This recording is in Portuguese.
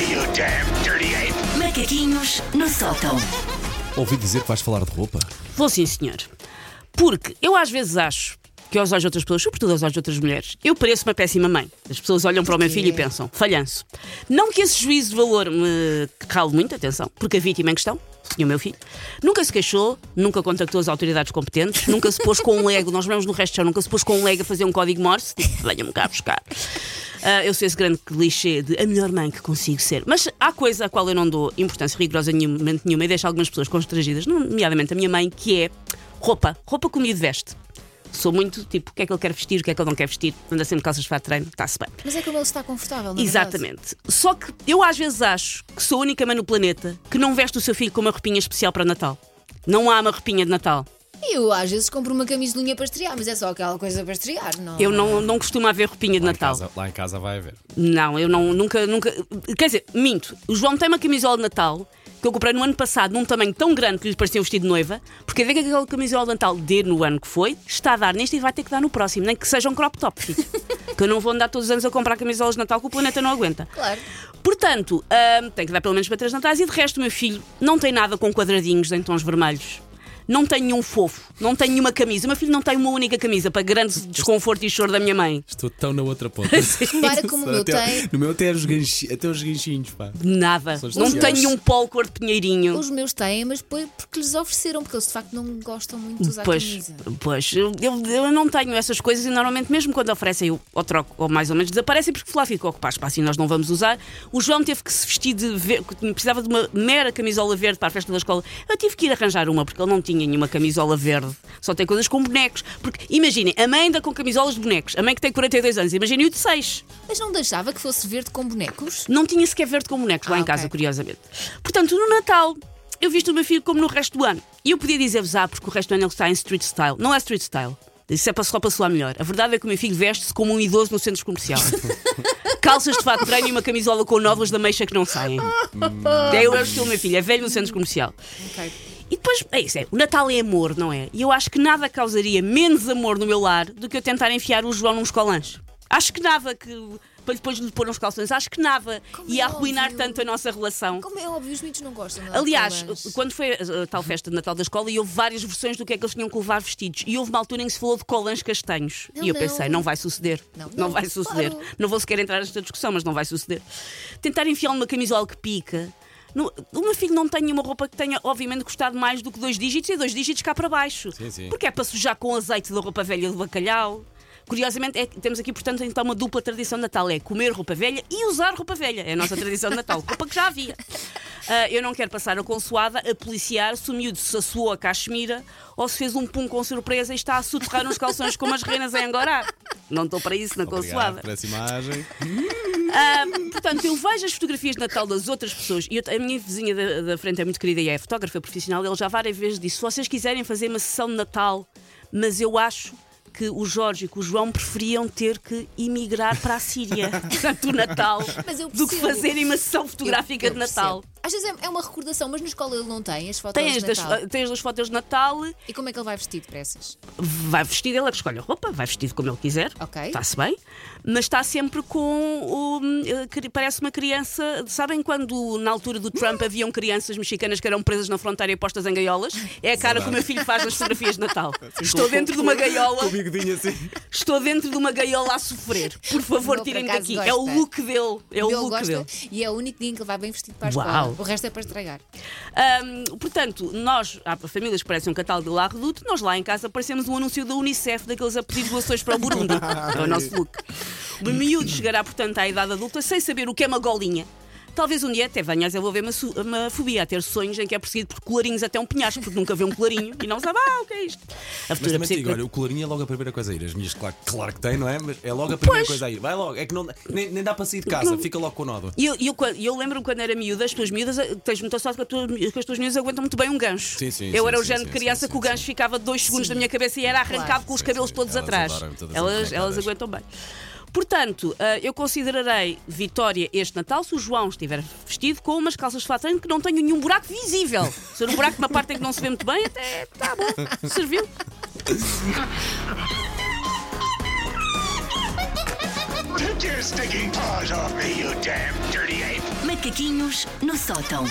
you damn dirty ape! Macaquinhos no sótão. Ouvi dizer que vais falar de roupa. Vou sim, senhor. Porque eu às vezes acho que aos olhos de outras pessoas, sobretudo aos olhos de outras mulheres, eu pareço uma péssima mãe. As pessoas olham para o meu filho e pensam, falhanço. Não que esse juízo de valor me cale muito, atenção, porque a vítima em questão, tinha o meu filho, nunca se queixou, nunca contactou as autoridades competentes, nunca se pôs com um lego, nós vemos no resto do chão, nunca se pôs com um lego a fazer um código Morse, tipo, venham-me cá buscar. Ah, eu sou esse grande clichê de a melhor mãe que consigo ser. Mas há coisa à qual eu não dou importância rigorosa nenhuma, nenhuma e deixo algumas pessoas constrangidas, nomeadamente a minha mãe, que é roupa. Roupa que o miúdo veste. Sou muito tipo, o que é que ele quer vestir, o que é que ele não quer vestir, anda sempre calças de fato de treino, está-se bem. Mas é como ele está confortável, não é Exatamente. Só que eu às vezes acho que sou a única mãe no planeta que não veste o seu filho com uma roupinha especial para Natal. Não há uma roupinha de Natal. Eu às vezes compro uma camisolinha para estrear, mas é só aquela coisa para estrear, não? Eu não, não costumo haver roupinha de Lá em, Natal. casa, lá em casa vai haver. Não, eu não, nunca, nunca. Quer dizer, minto. O João tem uma camisola de Natal que eu comprei no ano passado num tamanho tão grande que lhe parecia um vestido de noiva, porque a ver que aquela camisola de Natal dê no ano que foi, está a dar neste e vai ter que dar no próximo, nem que seja um crop top, filho. que eu não vou andar todos os anos a comprar camisolas de Natal que o planeta não aguenta. Claro. Portanto, hum, tem que dar pelo menos para três natais e de resto o meu filho não tem nada com quadradinhos em tons vermelhos. Não tem nenhum fofo, não tem nenhuma camisa. O meu filho não tem uma única camisa para grande desconforto e choro da minha mãe. Estou tão na outra ponta. Repara como o meu até, tem. No meu até os, ganchi, até os ganchinhos, pá. Nada. Não tem nenhum polo cor de pinheirinho. Os meus têm, mas foi porque lhes ofereceram, porque eles de facto não gostam muito de usar Pois, camisa. pois eu, eu, eu não tenho essas coisas e normalmente, mesmo quando oferecem, eu ou troco ou mais ou menos desaparecem porque lá fica ocupar espaço e nós não vamos usar. O João teve que se vestir de ver, precisava de uma mera camisola verde para a festa da escola. Eu tive que ir arranjar uma porque ele não tinha nenhuma camisola verde, só tem coisas com bonecos. Porque imaginem, a mãe anda com camisolas de bonecos, a mãe que tem 42 anos, imaginem o de 6. Mas não deixava que fosse verde com bonecos? Não tinha sequer verde com bonecos lá Ah, em ok. casa, curiosamente. Portanto, no Natal, eu visto o meu filho como no resto do ano. E eu podia dizer-vos, ah, porque o resto do ano ele está em street style. Não é street style. Isso é para só para soar melhor. A verdade é que o meu filho veste-se como um idoso no centro comercial. Calças de fato de treino e uma camisola com nóvelas da meixa que não saem. É eu é o estilo do meu filho, é velho no centro comercial. Ok. E depois, é isso, é, o Natal é amor, não é? E eu acho que nada causaria menos amor no meu lar do que eu tentar enfiar o João nos colãs. Acho que nada que. Para depois lhe pôr uns calções, acho que nada Como ia é arruinar óbvio. tanto a nossa relação. Como é óbvio, os miúdos não gostam Aliás, quando foi a, a tal festa de Natal da escola, e houve várias versões do que é que eles tinham que levar vestidos. E houve uma altura em que se falou de colãs castanhos. Não, e eu não. pensei, não vai suceder. Não, Não, não, vai suceder. claro. Não vou sequer entrar nesta discussão, mas não vai suceder. Tentar enfiar uma camisola que pica. No- o meu filho não tem nenhuma roupa que tenha, obviamente, custado mais do que dois dígitos e dois dígitos cá para baixo. Sim, sim. Porque é para sujar com azeite da roupa velha do bacalhau. Curiosamente, é temos aqui, portanto, então uma dupla tradição de Natal: é comer roupa velha e usar roupa velha. É a nossa tradição de Natal, roupa que já havia. Ah, eu não quero passar a consoada a policiar se o miúdo se assoou a cachemira ou se fez um pum com surpresa e está a soterrar uns calções como as reinas em Angorá. Não estou para isso na Obrigado consoada. por essa imagem. Ah, portanto, eu vejo as fotografias de Natal das outras pessoas e eu- a minha vizinha da, da frente é muito querida e é fotógrafa profissional. Ele já várias vezes disse: se vocês quiserem fazer uma sessão de Natal, mas eu acho que o Jorge e que o João preferiam ter que emigrar para a Síria durante o Natal do que fazerem uma sessão fotográfica Eu- eu de Natal. Às vezes é, é uma recordação, mas na escola ele não tem as fotos Tem de as, das, Natal. tem as duas fotos de Natal, E como é que ele vai vestido para essas? vai vestido, ele é que escolhe a roupa, vai vestido como ele quiser, Ok. está-se bem, mas está sempre com o. eh, Parece uma criança. Sabem quando na altura do Trump haviam crianças mexicanas que eram presas na fronteira e postas em gaiolas? É a cara que o meu filho faz nas fotografias de Natal. Estou dentro de uma gaiola, Com o bigodinho assim. estou dentro de uma gaiola a sofrer. Por favor, tirem-me daqui. É o gosta. look dele. É o ele look gosta dele. e é o único dia em que ele vai bem vestido para a Uau. escola. O resto é para estragar. Ahm, portanto, nós, há famílias que parecem um catálogo de La Redoute, nós lá em casa parecemos um anúncio da Unicef daqueles a pedir doações para o Burundi. É o nosso look. O miúdo chegará, portanto, à idade adulta sem saber o que é uma golinha. Talvez um dia até venha a desenvolver uma, uma fobia, a ter sonhos em que é perseguido por colarinhos até um penhasco, porque nunca vê um colarinho e não sabe, ah, o que é isto? A Mas futura te digo, psico- olha, o colarinho é logo a primeira coisa a ir. As minhas, claro, claro que tem, não é? Mas é logo a primeira Pois. coisa a ir. Vai logo. É que não, nem, nem dá para sair de casa, fica logo com o nódo. E eu, eu, eu lembro-me quando era miúda, as tuas miúdas, eh, tens muita sorte que, tua- que as tuas miúdas aguentam muito bem um gancho. Sim, sim, eu sim, era o género de criança sim, que o sim, gancho ficava dois segundos da minha cabeça e era arrancado Claro. com os cabelos sim, todos elas atrás. Elas, elas aguentam bem. Portanto, ah, eu considerarei vitória este Natal se o João estiver vestido com umas calças de fato treino que não tenham nenhum buraco visível. Se for um buraco na parte em que não se vê muito bem, até está bom, serviu. Macaquinhos no sótão.